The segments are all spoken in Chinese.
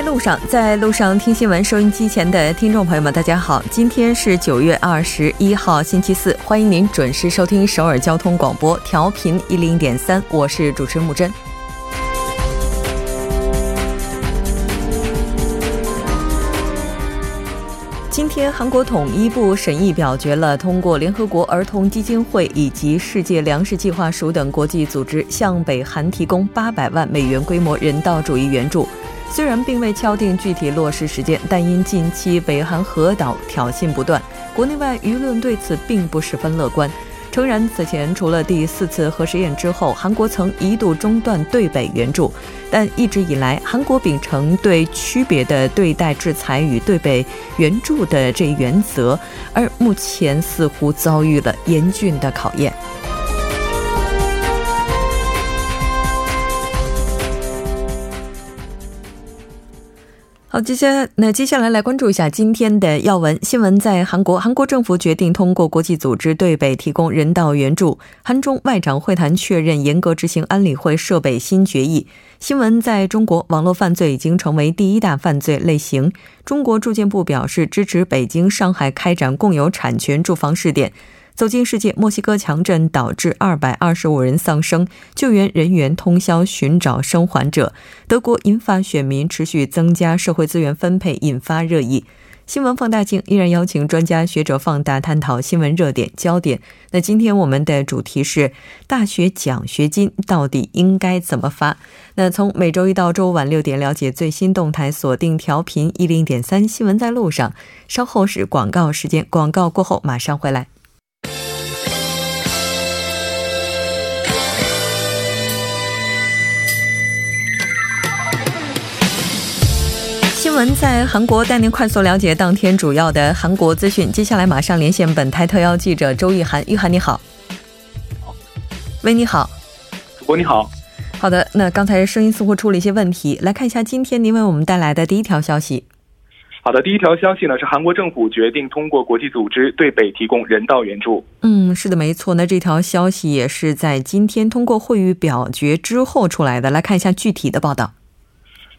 在路上，在路上听新闻，收音机前的听众朋友们，大家好，今天是九月二十一号，星期四，欢迎您准时收听首尔交通广播，调频一零点三，我是主持人木真。今天，韩国统一部审议表决了通过联合国儿童基金会以及世界粮食计划署等国际组织向北韩提供八百万美元规模人道主义援助。虽然并未敲定具体落实时间，但因近期北韩核岛挑衅不断，国内外舆论对此并不十分乐观。诚然，此前除了第四次核试验之后，韩国曾一度中断对北援助，但一直以来，韩国秉承对区别的对待制裁与对北援助的这一原则，而目前似乎遭遇了严峻的考验。好，接下那接下来来关注一下今天的要闻新闻。在韩国，韩国政府决定通过国际组织对北提供人道援助。韩中外长会谈确认严格执行安理会涉北新决议。新闻在中国，网络犯罪已经成为第一大犯罪类型。中国住建部表示支持北京、上海开展共有产权住房试点。走进世界，墨西哥强震导致二百二十五人丧生，救援人员通宵寻找生还者。德国引发选民持续增加社会资源分配，引发热议。新闻放大镜依然邀请专家学者放大探讨新闻热点焦点。那今天我们的主题是大学奖学金到底应该怎么发？那从每周一到周五晚六点了解最新动态，锁定调频一零点三新闻在路上。稍后是广告时间，广告过后马上回来。新闻在韩国带您快速了解当天主要的韩国资讯。接下来马上连线本台特邀记者周玉涵，玉涵你好。喂，你好。主播你好。好的，那刚才声音似乎出了一些问题，来看一下今天您为我们带来的第一条消息。好的，第一条消息呢是韩国政府决定通过国际组织对北提供人道援助。嗯，是的，没错。那这条消息也是在今天通过会议表决之后出来的。来看一下具体的报道。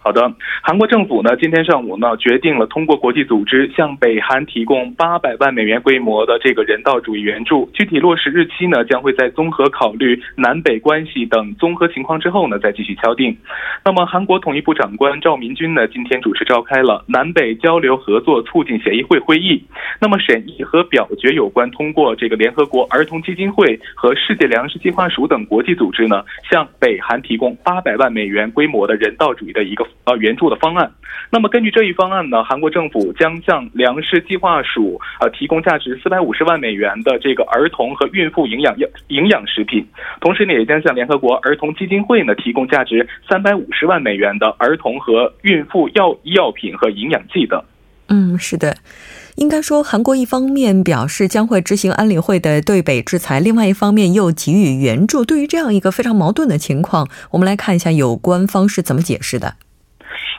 好的，韩国政府呢今天上午呢决定了通过国际组织向北韩提供八百万美元规模的这个人道主义援助，具体落实日期呢将会在综合考虑南北关系等综合情况之后呢再继续敲定。那么韩国统一部长官赵明军呢今天主持召开了南北交流合作促进协议会会议，那么审议和表决有关通过这个联合国儿童基金会和世界粮食计划署等国际组织呢向北韩提供八百万美元规模的人道主义的一个。呃，援助的方案。那么根据这一方案呢，韩国政府将向粮食计划署呃提供价值四百五十万美元的这个儿童和孕妇营养药营养食品，同时呢，也将向联合国儿童基金会呢提供价值三百五十万美元的儿童和孕妇药药品和营养剂等。嗯，是的，应该说韩国一方面表示将会执行安理会的对北制裁，另外一方面又给予援助。对于这样一个非常矛盾的情况，我们来看一下有关方是怎么解释的。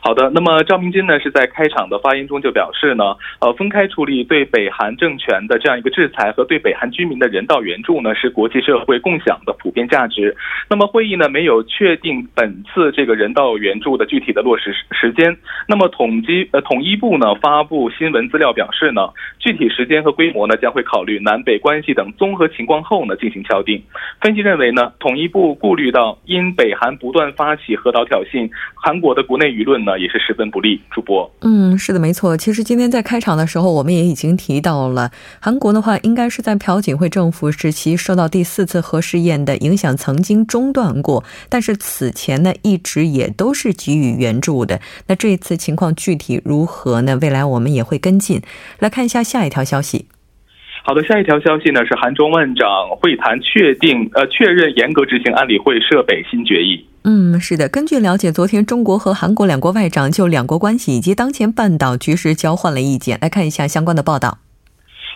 好的，那么赵明金呢是在开场的发言中就表示呢，呃，分开处理对北韩政权的这样一个制裁和对北韩居民的人道援助呢，是国际社会共享的普遍价值。那么会议呢没有确定本次这个人道援助的具体的落实时间。那么统计呃统一部呢发布新闻资料表示呢，具体时间和规模呢将会考虑南北关系等综合情况后呢进行敲定。分析认为呢，统一部顾虑到因北韩不断发起核岛挑衅，韩国的国内舆论呢。也是十分不利。主播，嗯，是的，没错。其实今天在开场的时候，我们也已经提到了，韩国的话，应该是在朴槿惠政府时期受到第四次核试验的影响，曾经中断过。但是此前呢，一直也都是给予援助的。那这一次情况具体如何呢？未来我们也会跟进。来看一下下一条消息。好的，下一条消息呢是韩中万长会谈确定，呃，确认严格执行安理会设北新决议。嗯，是的。根据了解，昨天中国和韩国两国外长就两国关系以及当前半岛局势交换了意见。来看一下相关的报道。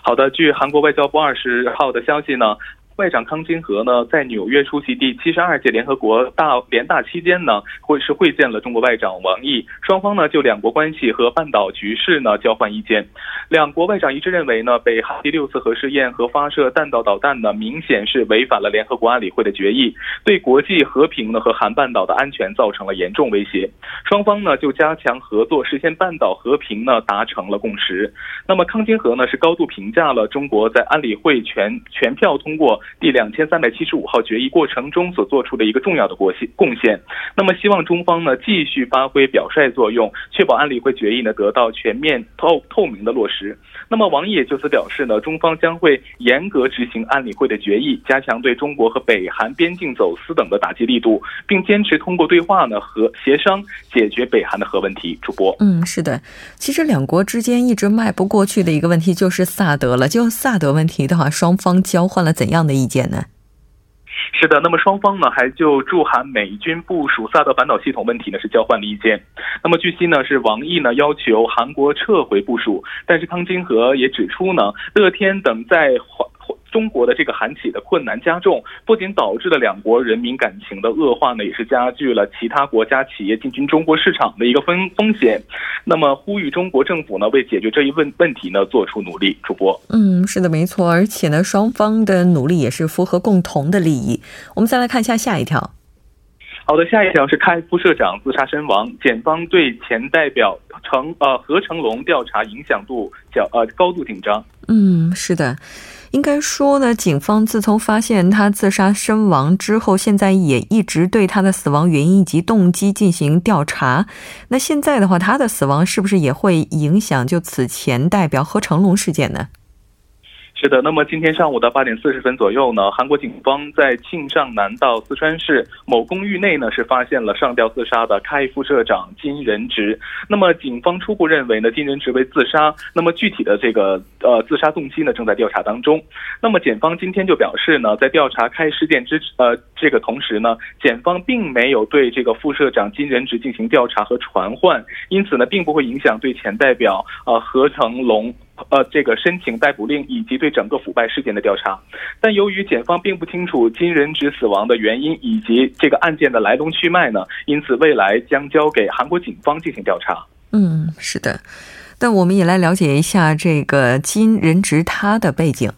好的，据韩国外交部二十号的消息呢。外长康金和呢，在纽约出席第七十二届联合国大联大期间呢，会是会见了中国外长王毅，双方呢就两国关系和半岛局势呢交换意见。两国外长一致认为呢，北韩第六次核试验和发射弹道导弹呢，明显是违反了联合国安理会的决议，对国际和平呢和韩半岛的安全造成了严重威胁。双方呢就加强合作，实现半岛和平呢达成了共识。那么康金和呢是高度评价了中国在安理会全全票通过第两千三百七十五号决议过程中所做出的一个重要的贡献。那么希望中方呢继续发挥表率作用，确保安理会决议呢得到全面透透明的落实。那么王毅也就此表示呢，中方将会严格执行安理会的决议，加强对中国和北韩边境走私等的打击力度，并坚持通过对话呢和协商解决北韩的核问题。主播，嗯，是的，其实两国之间一直迈不过去的一个问题就是萨德了。就萨德问题的话，双方交换了怎样的意见呢？是的，那么双方呢还就驻韩美军部署萨德反导系统问题呢是交换了意见。那么据悉呢是王毅呢要求韩国撤回部署，但是康金和也指出呢乐天等在中国的这个韩企的困难加重，不仅导致了两国人民感情的恶化呢，也是加剧了其他国家企业进军中国市场的一个风风险。那么呼吁中国政府呢为解决这一问问题呢做出努力。主播，嗯，是的，没错，而且呢双方的努力也是符合共同的利益。我们再来看一下下一条。好的，下一条是开副社长自杀身亡，检方对前代表成呃何成龙调查影响度较呃高度紧张。嗯，是的。应该说呢，警方自从发现他自杀身亡之后，现在也一直对他的死亡原因以及动机进行调查。那现在的话，他的死亡是不是也会影响就此前代表何成龙事件呢？是的，那么今天上午的八点四十分左右呢，韩国警方在庆尚南道四川市某公寓内呢，是发现了上吊自杀的开副社长金仁植。那么警方初步认为呢，金仁植为自杀。那么具体的这个呃自杀动机呢，正在调查当中。那么检方今天就表示呢，在调查开事件之呃这个同时呢，检方并没有对这个副社长金仁植进行调查和传唤，因此呢，并不会影响对前代表呃何成龙。呃，这个申请逮捕令以及对整个腐败事件的调查，但由于检方并不清楚金仁植死亡的原因以及这个案件的来龙去脉呢，因此未来将交给韩国警方进行调查。嗯，是的，但我们也来了解一下这个金仁植他的背景。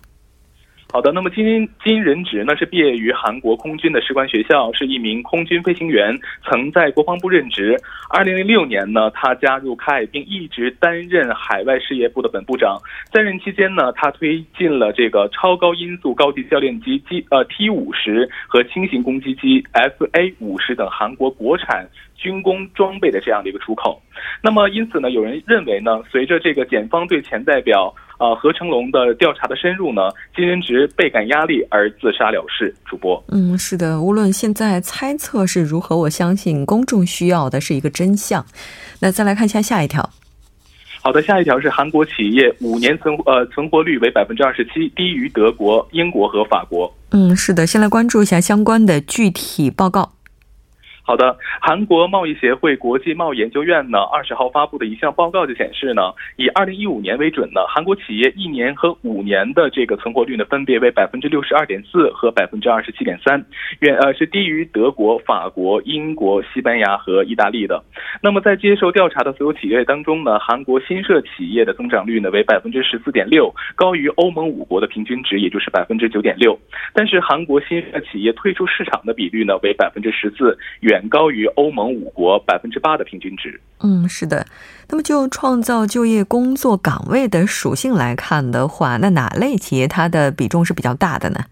好的，那么金金仁植呢是毕业于韩国空军的士官学校，是一名空军飞行员，曾在国防部任职。二零零六年呢，他加入 K，并一直担任海外事业部的本部长。在任期间呢，他推进了这个超高音速高级教练机机呃 T 五十和轻型攻击机 FA 五十等韩国国产军工装备的这样的一个出口。那么因此呢，有人认为呢，随着这个检方对前代表。啊，何成龙的调查的深入呢？金仁植倍感压力而自杀了事。主播，嗯，是的，无论现在猜测是如何，我相信公众需要的是一个真相。那再来看一下下一条。好的，下一条是韩国企业五年存呃存活率为百分之二十七，低于德国、英国和法国。嗯，是的，先来关注一下相关的具体报告。好的，韩国贸易协会国际贸易研究院呢，二十号发布的一项报告就显示呢，以二零一五年为准呢，韩国企业一年和五年的这个存活率呢，分别为百分之六十二点四和百分之二十七点三，远呃是低于德国、法国、英国、西班牙和意大利的。那么在接受调查的所有企业当中呢，韩国新设企业的增长率呢为百分之十四点六，高于欧盟五国的平均值，也就是百分之九点六。但是韩国新设企业退出市场的比率呢为百分之十四，远。远高于欧盟五国百分之八的平均值。嗯，是的。那么就创造就业工作岗位的属性来看的话，那哪类企业它的比重是比较大的呢？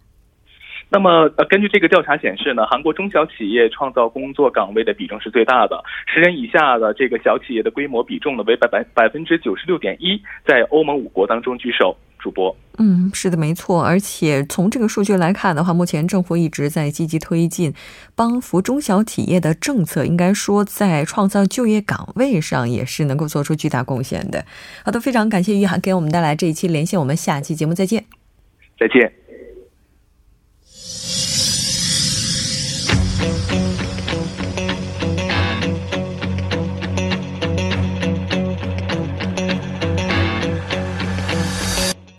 那么呃，根据这个调查显示呢，韩国中小企业创造工作岗位的比重是最大的，十人以下的这个小企业的规模比重呢为百百百分之九十六点一，在欧盟五国当中居首。主播，嗯，是的，没错。而且从这个数据来看的话，目前政府一直在积极推进帮扶中小企业的政策，应该说在创造就业岗位上也是能够做出巨大贡献的。好的，非常感谢玉涵给我们带来这一期连线，我们下期节目再见。再见。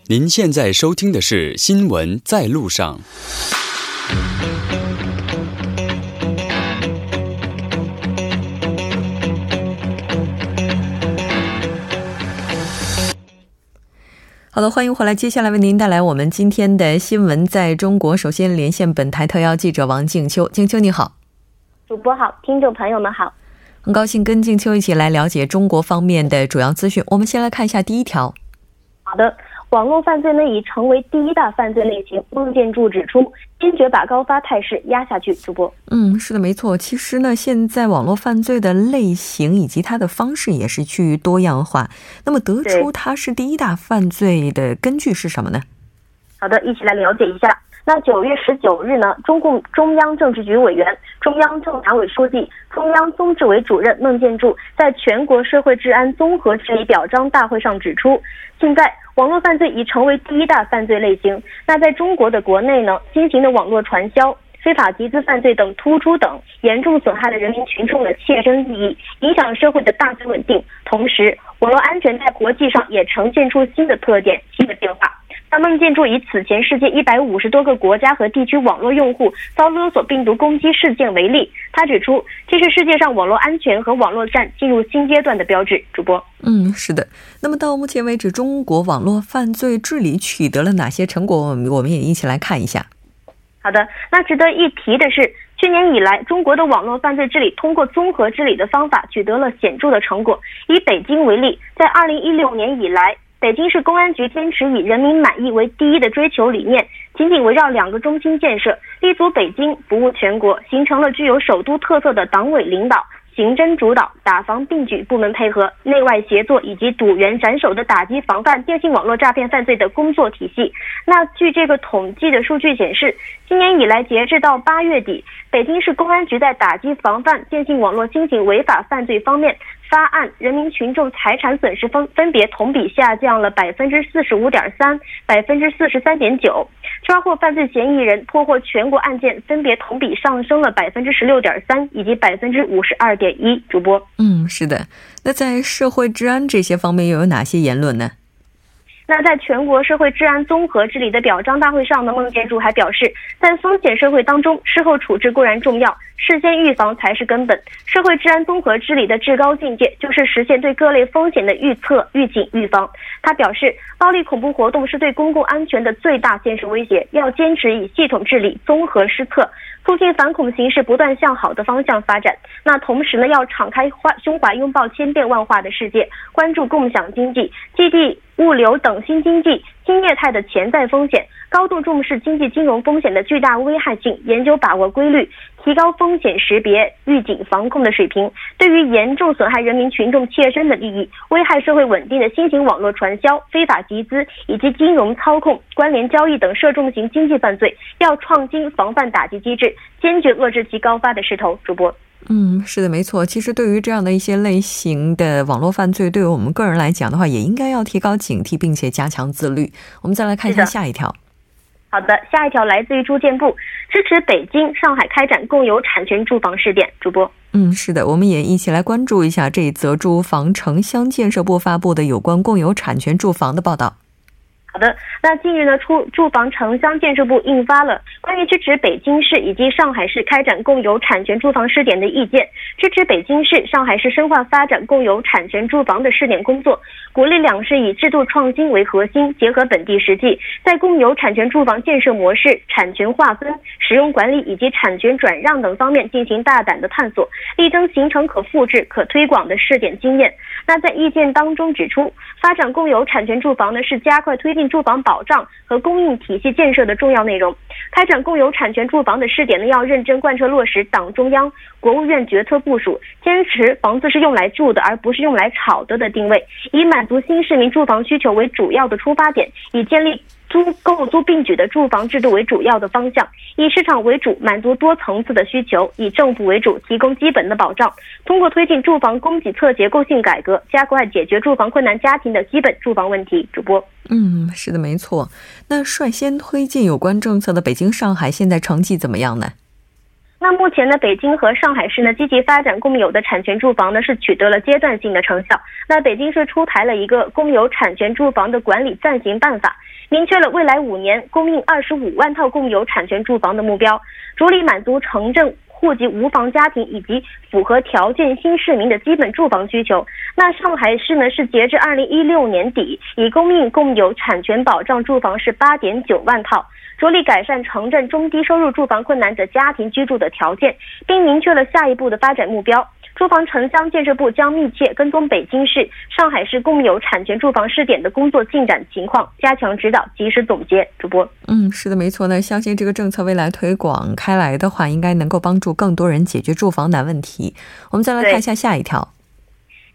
您现在收听的是《新闻在路上》。好的，欢迎回来。接下来为您带来我们今天的新闻在中国。首先连线本台特邀记者王静秋，静秋你好，主播好，听众朋友们好，很高兴跟静秋一起来了解中国方面的主要资讯。我们先来看一下第一条。好的。网络犯罪呢已成为第一大犯罪类型。孟建柱指出，坚决把高发态势压下去。主播，嗯，是的，没错。其实呢，现在网络犯罪的类型以及它的方式也是趋于多样化。那么，得出它是第一大犯罪的根据是什么呢？好的，一起来了解一下。那九月十九日呢，中共中央政治局委员、中央政法委书记、中央综治委主任孟建柱在全国社会治安综合治理表彰大会上指出，现在网络犯罪已成为第一大犯罪类型。那在中国的国内呢，新型的网络传销、非法集资犯罪等突出等，严重损害了人民群众的切身利益，影响社会的大局稳定。同时，网络安全在国际上也呈现出新的特点、新的变化。那孟建柱以此前世界一百五十多个国家和地区网络用户遭勒索病毒攻击事件为例，他指出，这是世界上网络安全和网络战进入新阶段的标志。主播，嗯，是的。那么到目前为止，中国网络犯罪治理取得了哪些成果？我们我们也一起来看一下。好的，那值得一提的是，去年以来，中国的网络犯罪治理通过综合治理的方法取得了显著的成果。以北京为例，在二零一六年以来。北京市公安局坚持以人民满意为第一的追求理念，紧紧围绕两个中心建设，立足北京，服务全国，形成了具有首都特色的党委领导。刑侦主导、打防并举、部门配合、内外协作以及堵源斩首的打击防范电信网络诈骗犯罪的工作体系。那据这个统计的数据显示，今年以来截至到八月底，北京市公安局在打击防范电信网络新型违法犯罪方面。发案人民群众财产损失分分别同比下降了百分之四十五点三、百分之四十三点九，抓获犯罪嫌疑人、破获全国案件分别同比上升了百分之十六点三以及百分之五十二点一。主播，嗯，是的。那在社会治安这些方面又有哪些言论呢？那在全国社会治安综合治理的表彰大会上呢，孟建柱还表示，在风险社会当中，事后处置固然重要，事先预防才是根本。社会治安综合治理的至高境界就是实现对各类风险的预测、预警、预防。他表示，暴力恐怖活动是对公共安全的最大现实威胁，要坚持以系统治理、综合施策，促进反恐形势不断向好的方向发展。那同时呢，要敞开怀胸怀，拥抱千变万化的世界，关注共享经济、基地。物流等新经济、新业态的潜在风险，高度重视经济金融风险的巨大危害性，研究把握规律，提高风险识别、预警防控的水平。对于严重损害人民群众切身的利益、危害社会稳定的新型网络传销、非法集资以及金融操控、关联交易等涉重型经济犯罪，要创新防范打击机制，坚决遏制其高发的势头。主播。嗯，是的，没错。其实对于这样的一些类型的网络犯罪，对于我们个人来讲的话，也应该要提高警惕，并且加强自律。我们再来看一下下一条。好的，下一条来自于住建部，支持北京、上海开展共有产权住房试点。主播，嗯，是的，我们也一起来关注一下这一则住房城乡建设部发布的有关共有产权住房的报道。好的，那近日呢，出住房城乡建设部印发了关于支持北京市以及上海市开展共有产权住房试点的意见，支持北京市、上海市深化发展共有产权住房的试点工作，鼓励两市以制度创新为核心，结合本地实际，在共有产权住房建设模式、产权划分、使用管理以及产权转让等方面进行大胆的探索，力争形成可复制、可推广的试点经验。那在意见当中指出，发展共有产权住房呢，是加快推进。住房保障和供应体系建设的重要内容，开展共有产权住房的试点呢，要认真贯彻落实党中央、国务院决策部署，坚持房子是用来住的，而不是用来炒的的定位，以满足新市民住房需求为主要的出发点，以建立。租购租并举的住房制度为主要的方向，以市场为主，满足多层次的需求；以政府为主，提供基本的保障。通过推进住房供给侧结构性改革，加快解决住房困难家庭的基本住房问题。主播，嗯，是的，没错。那率先推进有关政策的北京、上海，现在成绩怎么样呢？那目前呢，北京和上海市呢积极发展共有的产权住房呢，是取得了阶段性的成效。那北京市出台了一个共有产权住房的管理暂行办法，明确了未来五年供应二十五万套共有产权住房的目标，着力满足城镇。户籍无房家庭以及符合条件新市民的基本住房需求。那上海市呢是截至二零一六年底，已供应共有产权保障住房是八点九万套，着力改善城镇中低收入住房困难者家庭居住的条件，并明确了下一步的发展目标。住房城乡建设部将密切跟踪北京市、上海市共有产权住房试点的工作进展情况，加强指导，及时总结。主播，嗯，是的，没错。那相信这个政策未来推广开来的话，应该能够帮助更多人解决住房难问题。我们再来看一下下一条。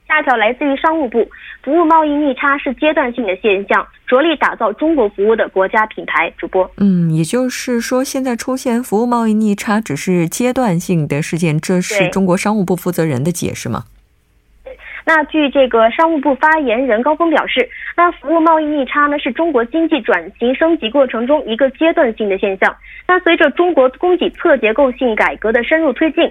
下一条来自于商务部，服务贸易逆差是阶段性的现象。着力打造中国服务的国家品牌。主播，嗯，也就是说，现在出现服务贸易逆差只是阶段性的事件，这是中国商务部负责人的解释吗？那据这个商务部发言人高峰表示，那服务贸易逆差呢，是中国经济转型升级过程中一个阶段性的现象。那随着中国供给侧结构性改革的深入推进。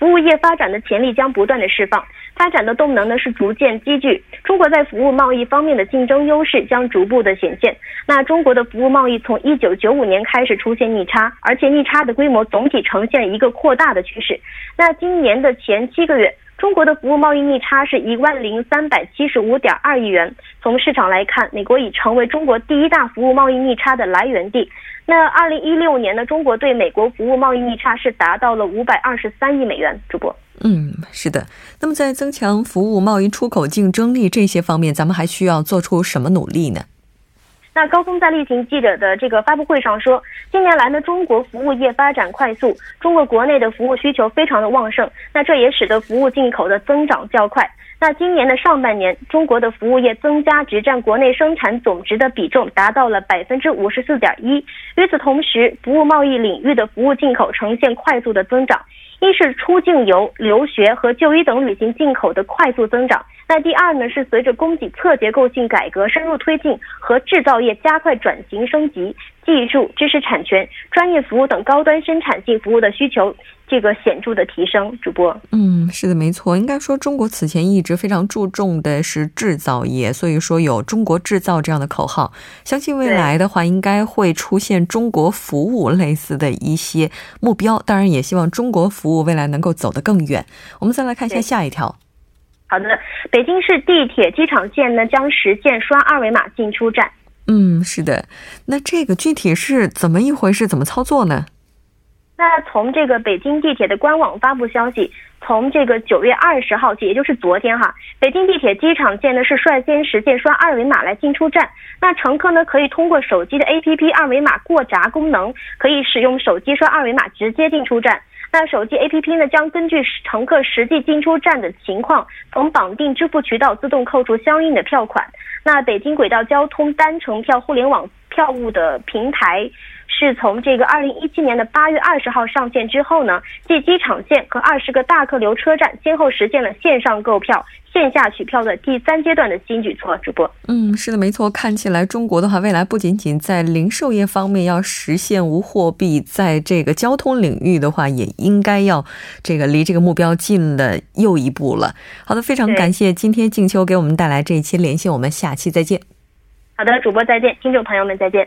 服务业发展的潜力将不断的释放，发展的动能呢是逐渐积聚。中国在服务贸易方面的竞争优势将逐步的显现。那中国的服务贸易从一九九五年开始出现逆差，而且逆差的规模总体呈现一个扩大的趋势。那今年的前七个月。中国的服务贸易逆差是一万零三百七十五点二亿元。从市场来看，美国已成为中国第一大服务贸易逆差的来源地。那二零一六年呢，中国对美国服务贸易逆差是达到了五百二十三亿美元。主播，嗯，是的。那么在增强服务贸易出口竞争力这些方面，咱们还需要做出什么努力呢？那高峰在例行记者的这个发布会上说，近年来呢，中国服务业发展快速，中国国内的服务需求非常的旺盛，那这也使得服务进口的增长较快。那今年的上半年，中国的服务业增加值占国内生产总值的比重达到了百分之五十四点一。与此同时，服务贸易领域的服务进口呈现快速的增长，一是出境游、留学和就医等旅行进口的快速增长。那第二呢，是随着供给侧结构性改革深入推进和制造业加快转型升级，技术、知识产权、专业服务等高端生产性服务的需求这个显著的提升。主播，嗯，是的，没错。应该说，中国此前一直非常注重的是制造业，所以说有“中国制造”这样的口号。相信未来的话，应该会出现中国服务类似的一些目标。当然，也希望中国服务未来能够走得更远。我们再来看一下下一条。好的，北京市地铁机场线呢将实现刷二维码进出站。嗯，是的，那这个具体是怎么一回事？怎么操作呢？那从这个北京地铁的官网发布消息，从这个九月二十号起，也就是昨天哈，北京地铁机场线呢是率先实现刷二维码来进出站。那乘客呢可以通过手机的 APP 二维码过闸功能，可以使用手机刷二维码直接进出站。那手机 APP 呢，将根据乘客实际进出站的情况，从绑定支付渠道自动扣除相应的票款。那北京轨道交通单程票互联网票务的平台。是从这个二零一七年的八月二十号上线之后呢，继机场线和二十个大客流车站先后实现了线上购票、线下取票的第三阶段的新举措。主播，嗯，是的，没错。看起来中国的话，未来不仅仅在零售业方面要实现无货币，在这个交通领域的话，也应该要这个离这个目标近了又一步了。好的，非常感谢今天静秋给我们带来这一期连线，我们下期再见。好的，主播再见，听众朋友们再见。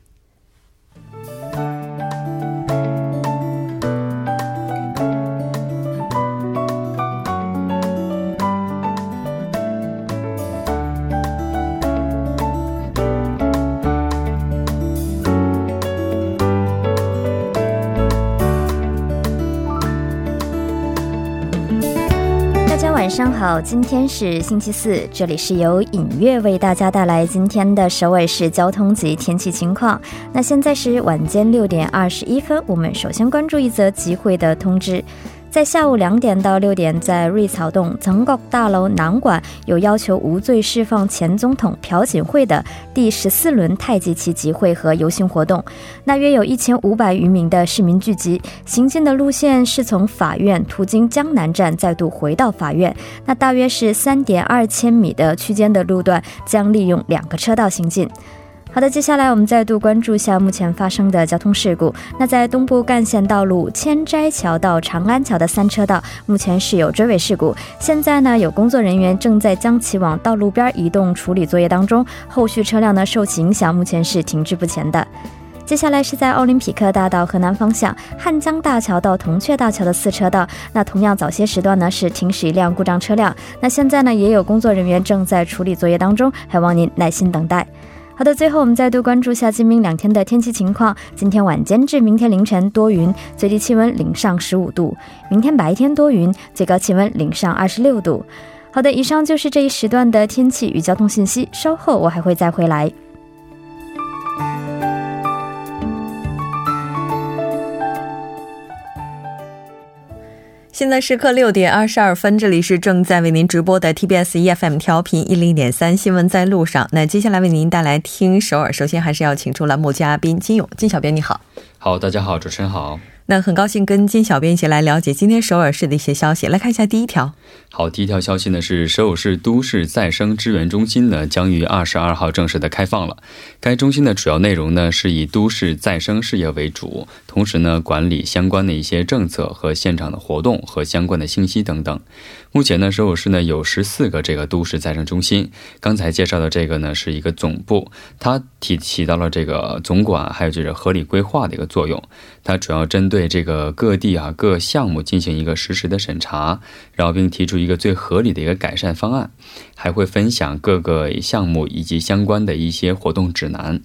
晚上好，今天是星期四，这里是由影月为大家带来今天的首尔市交通及天气情况。那现在是晚间六点二十一分，我们首先关注一则集会的通知。在下午两点到六点，在瑞草洞曾国大楼南馆有要求无罪释放前总统朴槿惠的第十四轮太极旗集会和游行活动。那约有一千五百余名的市民聚集，行进的路线是从法院途经江南站，再度回到法院。那大约是三点二千米的区间的路段，将利用两个车道行进。好的，接下来我们再度关注一下目前发生的交通事故。那在东部干线道路千斋桥到长安桥的三车道，目前是有追尾事故。现在呢，有工作人员正在将其往道路边移动处理作业当中，后续车辆呢受其影响，目前是停滞不前的。接下来是在奥林匹克大道河南方向汉江大桥到铜雀大桥的四车道，那同样早些时段呢是停驶一辆故障车辆。那现在呢也有工作人员正在处理作业当中，还望您耐心等待。好的，最后我们再度关注下今明两天的天气情况。今天晚间至明天凌晨多云，最低气温零上十五度；明天白天多云，最高气温零上二十六度。好的，以上就是这一时段的天气与交通信息。稍后我还会再回来。现在时刻六点二十二分，这里是正在为您直播的 TBS EFM 调频一零点三新闻在路上。那接下来为您带来听首尔，首先还是要请出栏目嘉宾金勇金小编，你好。好，大家好，主持人好。那很高兴跟金小编一起来了解今天首尔市的一些消息。来看一下第一条。好，第一条消息呢是首尔市都市再生支援中心呢将于二十二号正式的开放了。该中心的主要内容呢是以都市再生事业为主，同时呢管理相关的一些政策和现场的活动和相关的信息等等。目前呢，首尔市呢有十四个这个都市再生中心。刚才介绍的这个呢是一个总部，它起起到了这个总管还有就是合理规划的一个作用。它主要针对这个各地啊各项目进行一个实时的审查，然后并提出一个最合理的一个改善方案，还会分享各个项目以及相关的一些活动指南。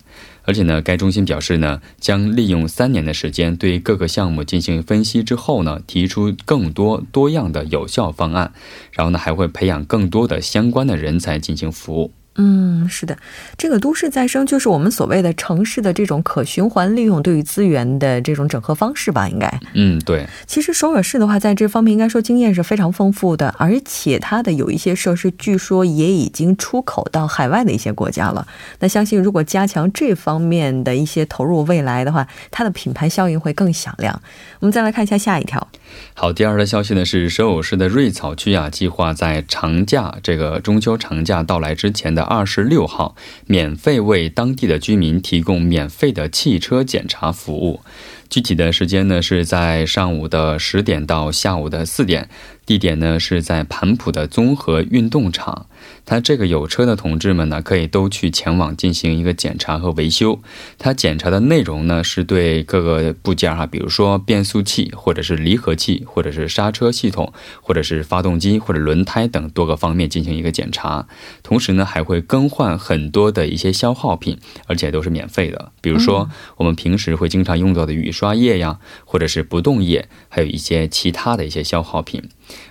而且呢，该中心表示呢，将利用三年的时间对各个项目进行分析之后呢，提出更多多样的有效方案，然后呢，还会培养更多的相关的人才进行服务。嗯，是的，这个都市再生就是我们所谓的城市的这种可循环利用对于资源的这种整合方式吧？应该，嗯，对。其实首尔市的话，在这方面应该说经验是非常丰富的，而且它的有一些设施，据说也已经出口到海外的一些国家了。那相信如果加强这方面的一些投入，未来的话，它的品牌效应会更响亮。我们再来看一下下一条。好，第二条消息呢是首尔市的瑞草区啊，计划在长假这个中秋长假到来之前的二十六号，免费为当地的居民提供免费的汽车检查服务。具体的时间呢是在上午的十点到下午的四点，地点呢是在盘浦的综合运动场。他这个有车的同志们呢，可以都去前往进行一个检查和维修。他检查的内容呢，是对各个部件哈，比如说变速器，或者是离合器，或者是刹车系统，或者是发动机或者轮胎等多个方面进行一个检查。同时呢，还会更换很多的一些消耗品，而且都是免费的。比如说我们平时会经常用到的雨刷液呀，或者是不动液，还有一些其他的一些消耗品。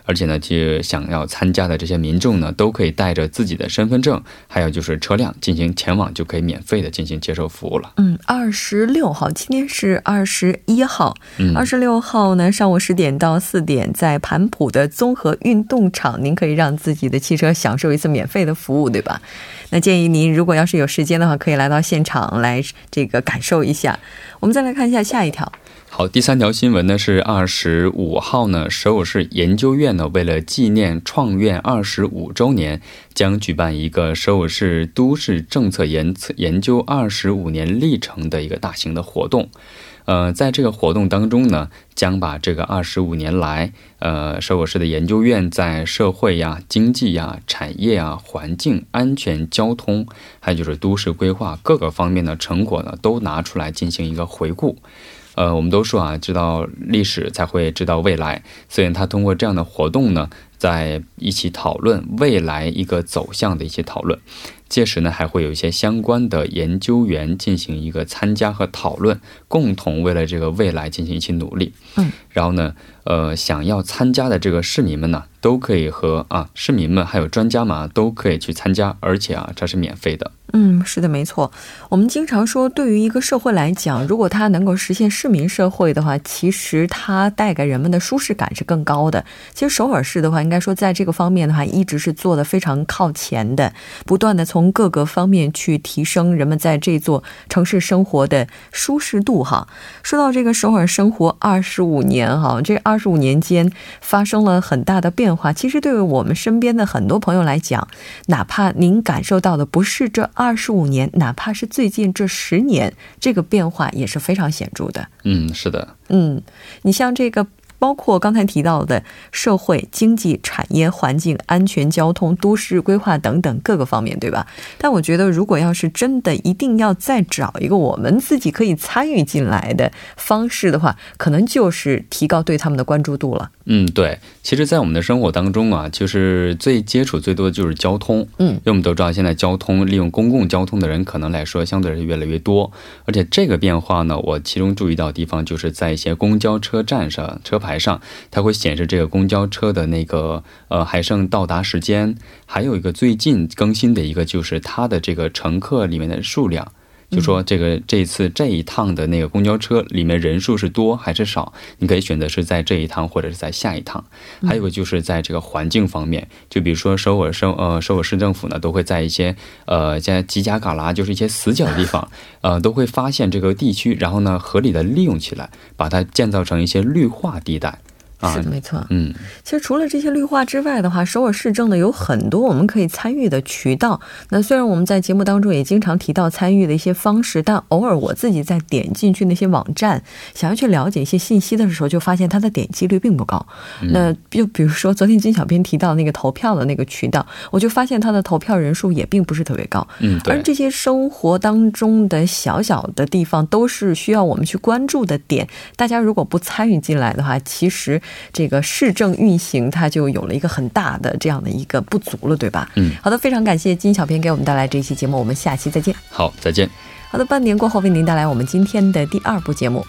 而且呢，就想要参加的这些民众呢，都可以带着自己的身份证，还有就是车辆进行前往，就可以免费的进行接受服务了。嗯，二十六号，今天是二十一号，二十六号呢，上午十点到四点，在盘浦的综合运动场，您可以让自己的汽车享受一次免费的服务，对吧？那建议您，如果要是有时间的话，可以来到现场来这个感受一下。我们再来看一下下一条。好，第三条新闻呢是二十五号呢，首尔市研究院呢为了纪念创院二十五周年，将举办一个首尔市都市政策研研究二十五年历程的一个大型的活动。呃，在这个活动当中呢，将把这个二十五年来，呃，首尔市的研究院在社会呀、经济呀、产业啊、环境、安全、交通，还有就是都市规划各个方面的成果呢，都拿出来进行一个回顾。呃，我们都说啊，知道历史才会知道未来，所以他通过这样的活动呢，在一起讨论未来一个走向的一些讨论。届时呢，还会有一些相关的研究员进行一个参加和讨论，共同为了这个未来进行一起努力。嗯，然后呢，呃，想要参加的这个市民们呢，都可以和啊市民们还有专家们都可以去参加，而且啊，这是免费的。嗯，是的，没错。我们经常说，对于一个社会来讲，如果它能够实现市民社会的话，其实它带给人们的舒适感是更高的。其实首尔市的话，应该说在这个方面的话，一直是做的非常靠前的，不断的从各个方面去提升人们在这座城市生活的舒适度。哈，说到这个首尔生活二十五年，哈，这二十五年间发生了很大的变化。其实对于我们身边的很多朋友来讲，哪怕您感受到的不是这二。二十五年，哪怕是最近这十年，这个变化也是非常显著的。嗯，是的。嗯，你像这个。包括刚才提到的社会、经济、产业、环境、安全、交通、都市规划等等各个方面，对吧？但我觉得，如果要是真的一定要再找一个我们自己可以参与进来的方式的话，可能就是提高对他们的关注度了。嗯，对。其实，在我们的生活当中啊，就是最接触最多的就是交通。嗯，因为我们都知道，现在交通利用公共交通的人可能来说相对是越来越多，而且这个变化呢，我其中注意到的地方就是在一些公交车站上车牌上，它会显示这个公交车的那个呃还剩到达时间，还有一个最近更新的一个就是它的这个乘客里面的数量。就说这个这一次这一趟的那个公交车里面人数是多还是少？你可以选择是在这一趟或者是在下一趟。还有个就是在这个环境方面，就比如说首尔省呃首尔市政府呢都会在一些呃在犄角旮旯，就是一些死角的地方，呃都会发现这个地区，然后呢合理的利用起来，把它建造成一些绿化地带。是的，没错。嗯，其实除了这些绿化之外的话，首尔市政呢有很多我们可以参与的渠道。那虽然我们在节目当中也经常提到参与的一些方式，但偶尔我自己在点进去那些网站，想要去了解一些信息的时候，就发现它的点击率并不高。那就比如说昨天金小编提到那个投票的那个渠道，我就发现它的投票人数也并不是特别高。嗯，而这些生活当中的小小的地方，都是需要我们去关注的点。大家如果不参与进来的话，其实。这个市政运行，它就有了一个很大的这样的一个不足了，对吧？嗯，好的，非常感谢金小编给我们带来这一期节目，我们下期再见。好，再见。好的，半年过后为您带来我们今天的第二部节目。